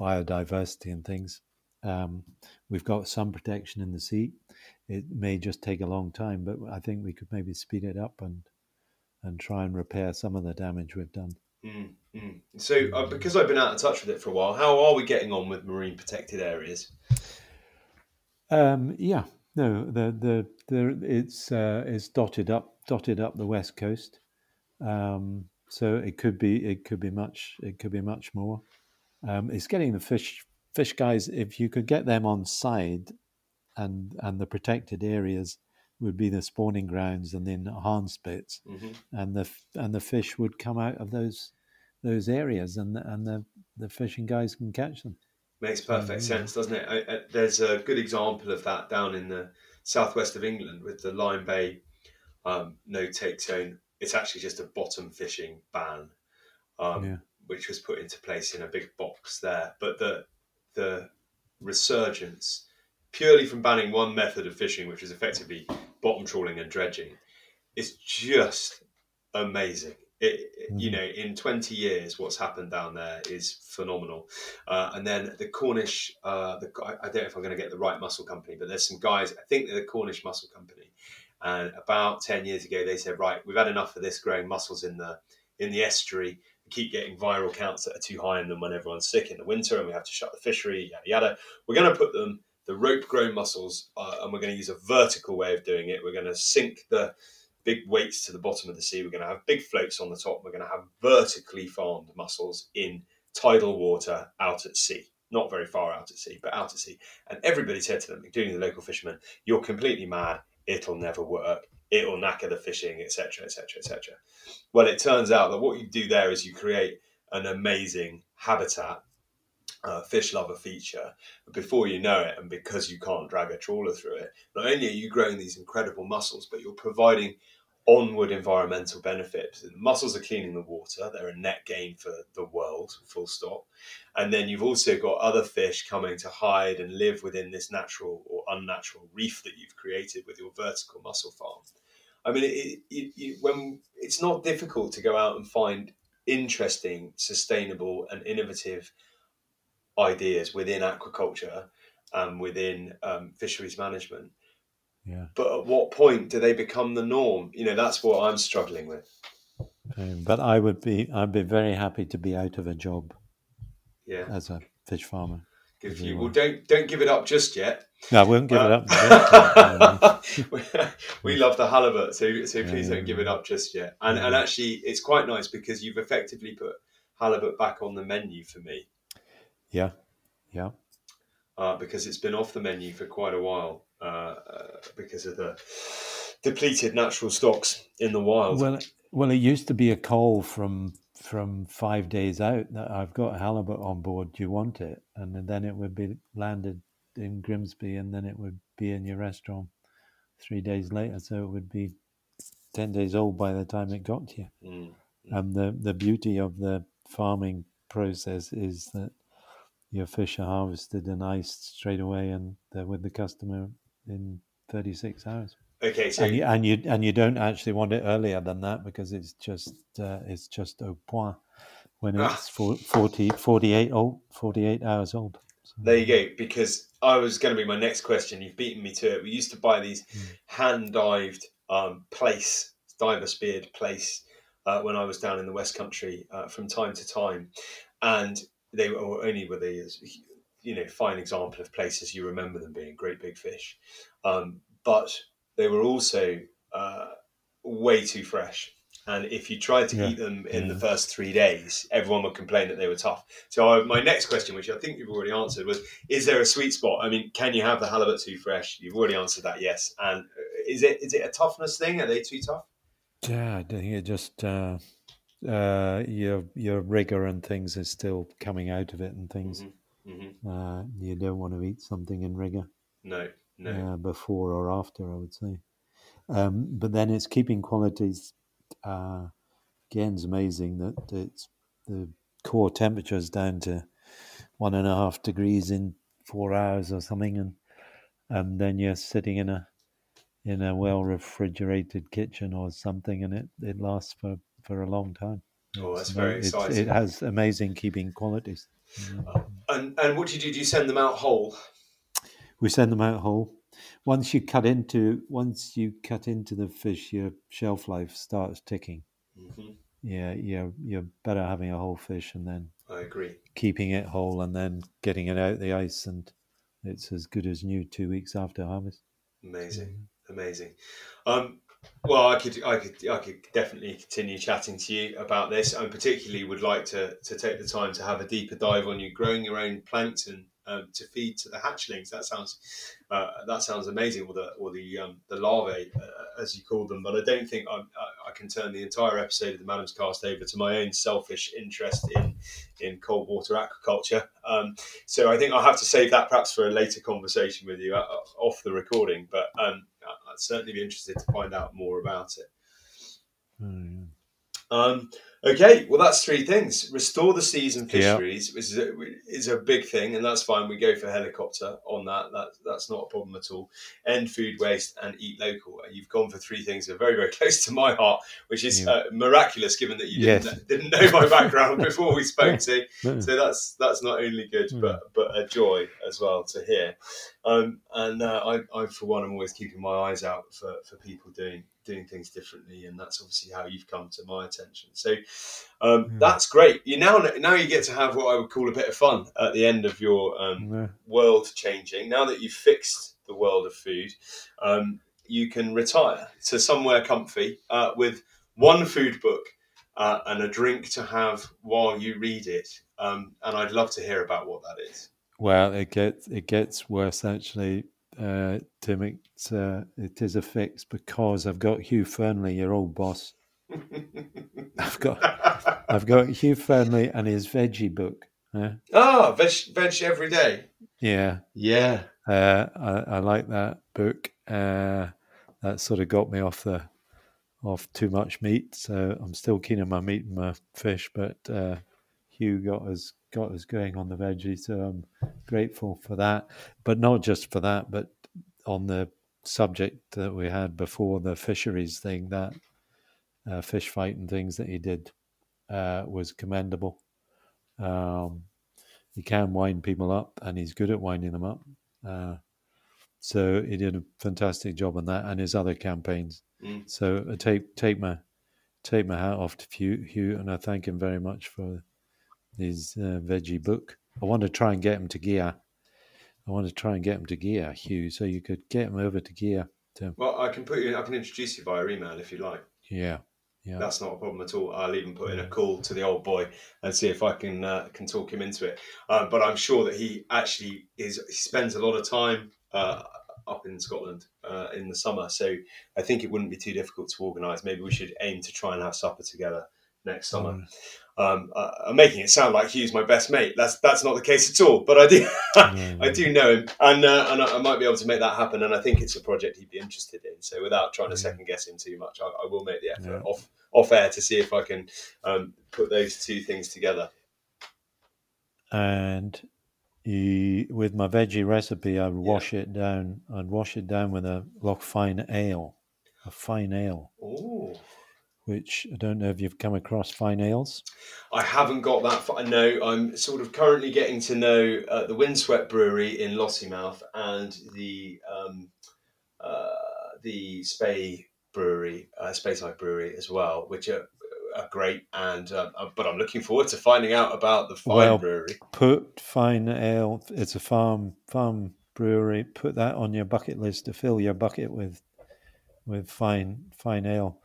Speaker 2: biodiversity and things. Um, we've got some protection in the sea. It may just take a long time, but I think we could maybe speed it up and and try and repair some of the damage we've done.
Speaker 1: mm, mm. So, uh, because I've been out of touch with it for a while, how are we getting on with marine protected areas?
Speaker 2: Um, yeah, No, the the the it's uh, it's dotted up dotted up the west coast. Um, so it could be it could be much it could be much more. Um, it's getting the fish fish guys. If you could get them on side, and and the protected areas would be the spawning grounds and the enhanced bits,
Speaker 1: Mhm.
Speaker 2: and the and the fish would come out of those those areas, and the, and the the fishing guys can catch them.
Speaker 1: Makes perfect
Speaker 2: Mm.
Speaker 1: sense, doesn't it? I, I, there's a good example of that down in the southwest of England with the Lyme Bay um, no take zone. It's actually just a bottom fishing ban, um,
Speaker 2: Yeah.
Speaker 1: which was put into place in a big box there. But the the resurgence purely from banning one method of fishing, which is effectively bottom trawling and dredging, is just amazing. It, it- you know, in 20 years, what's happened down there is phenomenal. Uh, and then the Cornish, uh, the, I don't know if I'm going to get the right mussel company, but there's some guys, I think they're the Cornish Mussel Company. And about 10 years ago, they said, right, we've had enough of this growing mussels in the in the estuary. We keep getting viral counts that are too high in them when everyone's sick in the winter and we have to shut the fishery, yada, yada. We're going to put them, the rope grown mussels, uh, and we're going to use a vertical way of doing it. We're going to sink the big weights to the bottom of the sea. We're going to have big floats on the top. We're going to have vertically farmed mussels in tidal water out at sea. Not very far out at sea, but out at sea. And everybody said to them, including the local fishermen, "You're completely mad. It'll never work. It'll knacker the fishing, etc., etc., etc." Well, it turns out that what you do there is you create an amazing habitat, uh, fish lover feature. Before you know it, and because you can't drag a trawler through it, not only are you growing these incredible mussels, but you're providing onward environmental benefits. The mussels are cleaning the water; they're a net gain for the world. Full stop. And then you've also got other fish coming to hide and live within this natural or unnatural reef that you've created with your vertical mussel farm. I mean, it, it, it, when it's not difficult to go out and find interesting, sustainable, and innovative ideas within aquaculture and within um, fisheries management.
Speaker 2: Yeah.
Speaker 1: But at what point do they become the norm? You know, that's what I'm struggling with.
Speaker 2: Um, but I would be I'd be very happy to be out of a job
Speaker 1: Yeah,
Speaker 2: as a fish farmer.
Speaker 1: good for
Speaker 2: you.
Speaker 1: Well, don't don't give it up just yet.
Speaker 2: No, I won't give it
Speaker 1: Uh,
Speaker 2: up.
Speaker 1: we, love the halibut, so so please
Speaker 2: Yeah.
Speaker 1: don't give it up just yet. And and actually, it's quite nice because you've effectively put halibut back on the menu for me
Speaker 2: yeah, yeah,
Speaker 1: uh, because it's been off the menu for quite a while uh, uh, because of the depleted natural stocks in the wild.
Speaker 2: Well, well, it used to be a call from from five days out that I've got halibut on board. Do you want it? And then it would be landed in Grimsby, and then it would be in your restaurant three days later. So it would be ten days old by the time it got to you.
Speaker 1: Mm.
Speaker 2: And the the beauty of the farming process is that your fish are harvested and iced straight away, and they're with the customer in thirty six hours.
Speaker 1: Okay, so
Speaker 2: and you, and you and you don't actually want it earlier than that because it's just uh, it's just au point when
Speaker 1: Ah.
Speaker 2: it's for 40, 48 old 48 hours old. So,
Speaker 1: There you go. Because I was going to be my next question. You've beaten me to it. We used to buy these
Speaker 2: Mm.
Speaker 1: hand dived um, plaice, diver speared plaice, uh, when I was down in the West Country uh, from time to time, and they were only were they as you know fine example of places you remember them being great big fish, um, but they were also uh, way too fresh. And if you tried to
Speaker 2: Yeah.
Speaker 1: eat them in the first three days, everyone would complain that they were tough. So I, my next question, which I think you've already answered, was: Is there a sweet spot? I mean, can you have the halibut too fresh? You've already answered that, yes. And uh, is it is it a toughness thing? Are they too tough?
Speaker 2: yeah, I think it just uh, uh, your your rigor and things is still coming out of it and things.
Speaker 1: hmm
Speaker 2: Uh, you don't want to eat something in rigor
Speaker 1: No, no.
Speaker 2: uh, before or after, I would say. Um, but then it's keeping qualities. Uh, again, it's amazing that it's the core temperature is down to one and a half degrees in four hours or something, and and then you're sitting in a in a well refrigerated kitchen or something, and it, it lasts for, for a long time.
Speaker 1: Oh,
Speaker 2: It's
Speaker 1: that's very exciting.
Speaker 2: It has amazing keeping qualities.
Speaker 1: And and what do you do? Do you send them out whole?
Speaker 2: We send them out whole. Once you cut into once you cut into the fish, your shelf life starts ticking.
Speaker 1: hmm
Speaker 2: Yeah, you're you're better having a whole fish and then
Speaker 1: I agree.
Speaker 2: keeping it whole and then getting it out the ice and it's as good as new two weeks after harvest.
Speaker 1: Amazing, amazing. Um, well, I could, I could, I could definitely continue chatting to you about this, and particularly would like to to take the time to have a deeper dive on you growing your own plankton um, to feed to the hatchlings. That sounds uh, that sounds amazing, or the or the um, the larvae uh, as you call them. But I don't think I, I, can turn the entire episode of the Maddams Cast over to my own selfish interest in in cold water aquaculture. Um, so I think I'll have to save that perhaps for a later conversation with you uh, off the recording. But um, certainly be interested to find out more about it. Mm. Um, Okay, well, that's three things. Restore the season fisheries, which is a, is a big thing, and that's fine. We go for helicopter on that. That that's not a problem at all. End food waste and eat local. You've gone for three things that are very very close to my heart, which is yeah. uh, miraculous given that you didn't, yes. didn't know my background before we spoke to. So that's that's not only good, hmm. but but a joy as well to hear. Um, and uh, I, I for one, am always keeping my eyes out for for people doing doing things differently, and that's obviously how you've come to my attention. So um, mm. that's great. You now now you get to have what I would call a bit of fun at the end of your um, world changing. Now that you've fixed the world of food, um, you can retire to somewhere comfy uh, with one food book. Uh, and a drink to have while you read it, um, and I'd love to hear about what that is.
Speaker 2: Well, it gets it gets worse actually uh, Tim, it's, uh, it is a fix because I've got Hugh Fearnley, your old boss. I've got I've got Hugh Fearnley and his veggie book.
Speaker 1: Yeah. Oh, veg, veg every day.
Speaker 2: Yeah,
Speaker 1: yeah.
Speaker 2: Uh, I, I, like that book. Uh, that sort of got me off the off too much meat. So I'm still keen on my meat and my fish, but uh, Hugh got us got us going on the veggie. So I'm grateful for that. But not just for that, but on the subject that we had before the fisheries thing, that uh, fish fight and things that he did uh, was commendable. Um, he can wind people up, and he's good at winding them up. Uh, so he did a fantastic job on that and his other campaigns. Mm. So I take take my take my hat off to Hugh, Hugh, and I thank him very much for his uh, veggie book. I want to try and get him to Gigha. I want to try and get him to Gigha, Hugh. So you could get him over to Gigha. To...
Speaker 1: Well, I can put you. I can introduce you via email if you like.
Speaker 2: Yeah, yeah.
Speaker 1: That's not a problem at all. I'll even put in a call to the old boy and see if I can uh, can talk him into it. Uh, but I'm sure that he actually is. He spends a lot of time uh, up in Scotland uh, in the summer, so I think it wouldn't be too difficult to organise. Maybe we should aim to try and have supper together next summer. Mm. Um, uh, I'm making it sound like Hugh's my best mate. That's that's not the case at all. But I do I do know him, and uh, and I, I, might be able to make that happen. And I think it's a project he'd be interested in. So without trying to second guess him too much, I, I will make the effort yeah. off off air to see if I can um, put those two things together.
Speaker 2: And you, with my veggie recipe, I'd wash yeah. it down. I'd wash it down with a Loch Fyne ale, a fine ale.
Speaker 1: Oh
Speaker 2: which I don't know if you've come across fine ales.
Speaker 1: I haven't got that far. No, I'm sort of currently getting to know uh, the Windswept Brewery in Lossiemouth and the um, uh, the Spey Brewery, uh, Speyside Brewery as well, which are, are great. And uh, uh, but I'm looking forward to finding out about the Fyne well, Brewery.
Speaker 2: Put Fyne Ale. It's a farm farm brewery. Put that on your bucket list to fill your bucket with with fine fine ale.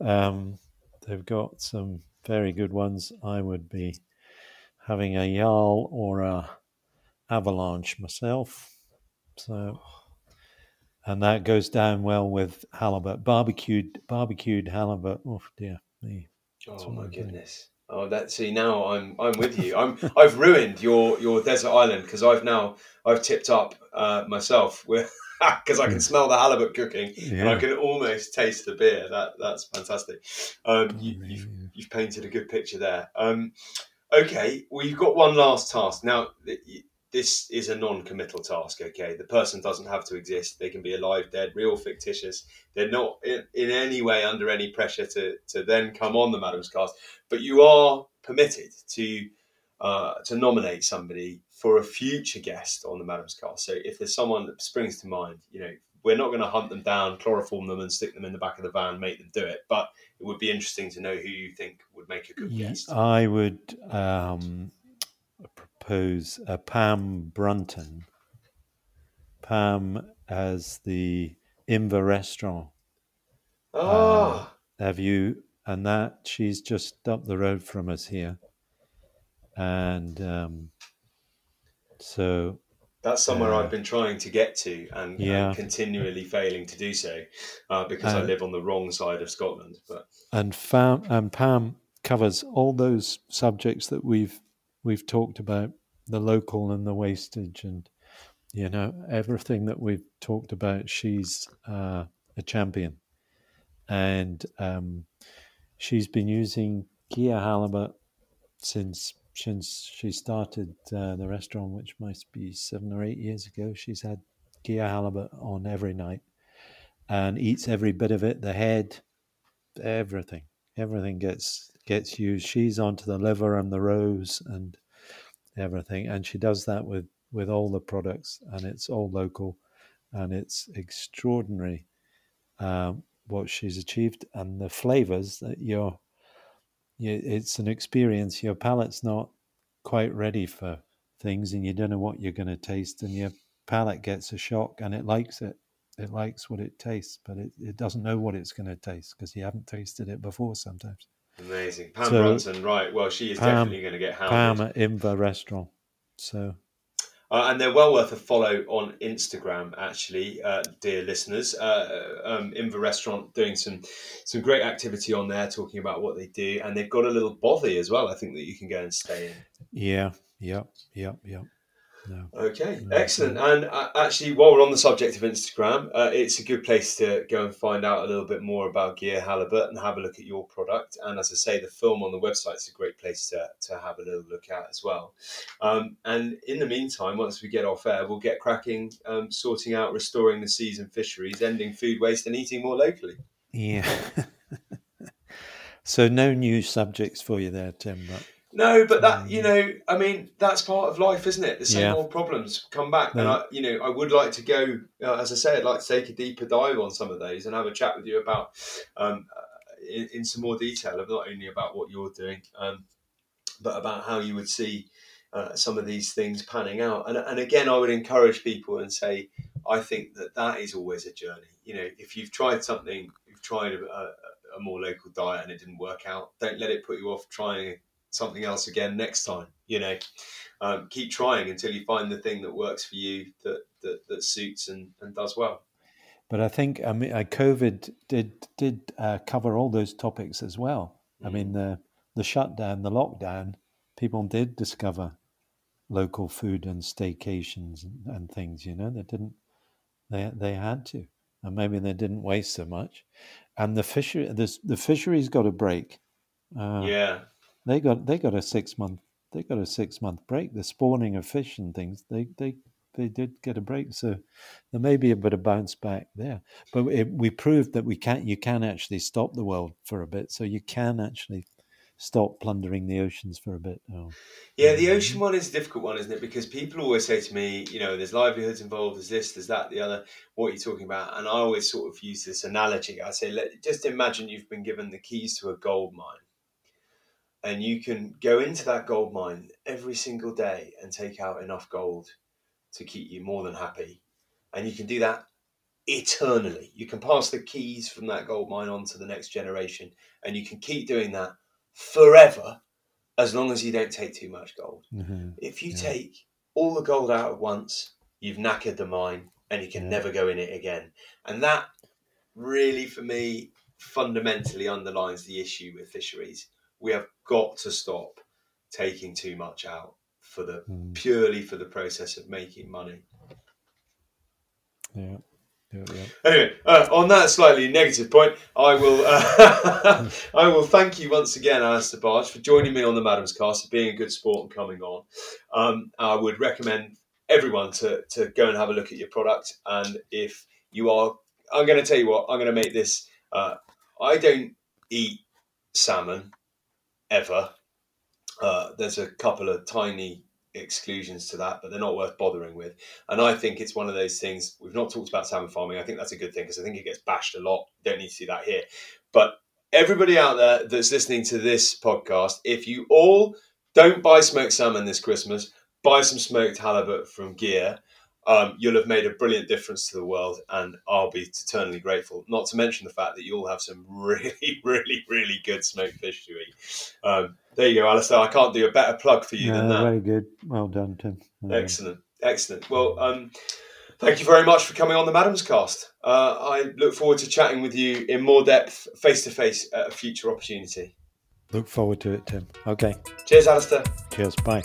Speaker 2: Um, they've got some very good ones. I would be having a Jarl or a Avalanche myself. So, and that goes down well with halibut, barbecued barbecued halibut. Oh dear me!
Speaker 1: Oh my goodness! Oh, that see now I'm I'm with you. I'm I've ruined your your desert island because I've now I've tipped up uh, myself with because I can smell the halibut cooking yeah. and I can almost taste the beer. That that's fantastic. Um, you, have you've, you've painted a good picture there. Um, okay, well you've got one last task now. This is a non-committal task. Okay, the person doesn't have to exist. They can be alive, dead, real, fictitious. They're not in, in any way under any pressure to to then come on the Maddams Cast. But you are permitted to uh, to nominate somebody for a future guest on the Maddams Cast. So if there's someone that springs to mind, you know, we're not going to hunt them down, chloroform them, and stick them in the back of the van, make them do it. But it would be interesting to know who you think would make a good yes, guest.
Speaker 2: I would um, propose uh, Pam Brunton. Pam as the Inver restaurant.
Speaker 1: Ah,
Speaker 2: Uh, have you? And that she's just up the road from us here, and um, so
Speaker 1: that's somewhere
Speaker 2: uh,
Speaker 1: I've been trying to get to and,
Speaker 2: Yeah.
Speaker 1: and continually failing to do so uh, because I
Speaker 2: Uh,
Speaker 1: live on the wrong side of Scotland. But
Speaker 2: and Pam and Pam covers all those subjects that we've we've talked about, the local and the wastage, and you know everything that we've talked about. She's uh, a champion, and um, she's been using Gigha halibut since since she started uh, the restaurant, which must be seven or eight years ago. She's had Gigha halibut on every night and eats every bit of it, the head, everything. Everything gets gets used. She's onto the liver and the roes and everything, and she does that with with all the products, and it's all local, and it's extraordinary um, what she's achieved and the flavors that you're. It's an experience. Your palate's not quite ready for things, and you don't know what you're going to taste, and your palate gets a shock, and it likes it it likes what it tastes, but it, it doesn't know what it's going to taste because you haven't tasted it before sometimes.
Speaker 1: amazing. Pam
Speaker 2: So-
Speaker 1: Brunton, right. Well, she is
Speaker 2: Pam-
Speaker 1: definitely going to get
Speaker 2: hammered.
Speaker 1: Pam
Speaker 2: at Inver Restaurant. So,
Speaker 1: Uh, and they're well worth a follow on Instagram, actually, uh, dear listeners. Uh, um, Restaurant doing some some great activity on there, talking about what they do, and they've got a little bothy as well. I think that you can go and stay in.
Speaker 2: yeah, yep, yep, yep. No.
Speaker 1: Okay,
Speaker 2: Mhm.
Speaker 1: excellent. And uh, actually, while we're on the subject of Instagram, uh, it's a good place to go and find out a little bit more about Gigha Halibut and have a look at your product. And as I say, the film on the website is a great place to, to have a little look at as well. Um, and in the meantime, once we get off air, we'll get cracking, um, sorting out, restoring the season fisheries, ending food waste, and eating more locally.
Speaker 2: Yeah. so, no new subjects for you there, Tim. But
Speaker 1: No, but that
Speaker 2: Mm.
Speaker 1: you know, I mean, that's part of life, isn't it? The same
Speaker 2: Yeah.
Speaker 1: old problems come back, and I, you know, I would like to go. Uh, as I say, I'd like to take a deeper dive on some of those and have a chat with you about, um, uh, in, in some more detail of not only about what you're doing, um, but about how you would see uh, some of these things panning out. And and again, I would encourage people and say, I think that that is always a journey. You know, if you've tried something, you've tried a, a, a more local diet and it didn't work out, don't let it put you off trying something else again next time. You know, um, keep trying until you find the thing that works for you that that, that suits and, and does well.
Speaker 2: but I think I mean, uh, COVID did did uh, cover all those topics as well. I
Speaker 1: Mm.
Speaker 2: mean, the the shutdown, the lockdown, people did discover local food and staycations and, and things. You know, they didn't. They they had to, and maybe they didn't waste so much. And the fishery, this the fisheries got a break. Uh,
Speaker 1: yeah,
Speaker 2: they got they got a six month they got a six month break. The spawning of fish and things they they they did get a break. So there may be a bit of bounce back there. But it, we proved that we can you can actually stop the world for a bit. So you can actually stop plundering the oceans for a bit. Oh,
Speaker 1: Yeah, the ocean one is a difficult one, isn't it? Because people always say to me, you know, there's livelihoods involved, there's this, there's that, the other. What are you talking about? And I always sort of use this analogy. I say, let, just imagine you've been given the keys to a gold mine, and you can go into that gold mine every single day and take out enough gold to keep you more than happy, and you can do that eternally. You can pass the keys from that gold mine on to the next generation, and you can keep doing that forever as long as you don't take too much gold.
Speaker 2: mhm.
Speaker 1: If you
Speaker 2: Yeah.
Speaker 1: take all the gold out at once, you've knackered the mine and you can
Speaker 2: Yeah.
Speaker 1: never go in it again. And that really, for me, fundamentally underlines the issue with fisheries. We have got to stop taking too much out for the
Speaker 2: Mm,
Speaker 1: purely for the process of making money.
Speaker 2: yeah. Yeah, yeah.
Speaker 1: Anyway, uh, on that slightly negative point, I will uh, I will thank you once again, Alistair Barge, for joining me on the Maddams Cast, for being a good sport and coming on. Um, I would recommend everyone to, to go and have a look at your product. And if you are, I'm going to tell you what, I'm going to make this. Uh, I don't eat salmon ever. Uh, there's a couple of tiny exclusions to that, but they're not worth bothering with. And I think it's one of those things. We've not talked about salmon farming. I think that's a good thing because I think it gets bashed a lot. Don't need to see that here. But everybody out there that's listening to this podcast, if you all don't buy smoked salmon this Christmas, buy some smoked halibut from Gigha. Um, you'll have made a brilliant difference to the world, and I'll be eternally grateful. Not to mention the fact that you'll have some really, really, really good smoked fish to eat. Um, there you go, Alistair. I can't do a better plug for you than that.
Speaker 2: Very good. Well done, Tim.
Speaker 1: Excellent, excellent. Well, um, thank you very much for coming on the Maddams Cast. Uh, I look forward to chatting with you in more depth, face to face, at a future opportunity.
Speaker 2: Look forward to it, Tim. Okay.
Speaker 1: Cheers, Alistair.
Speaker 2: Cheers. Bye.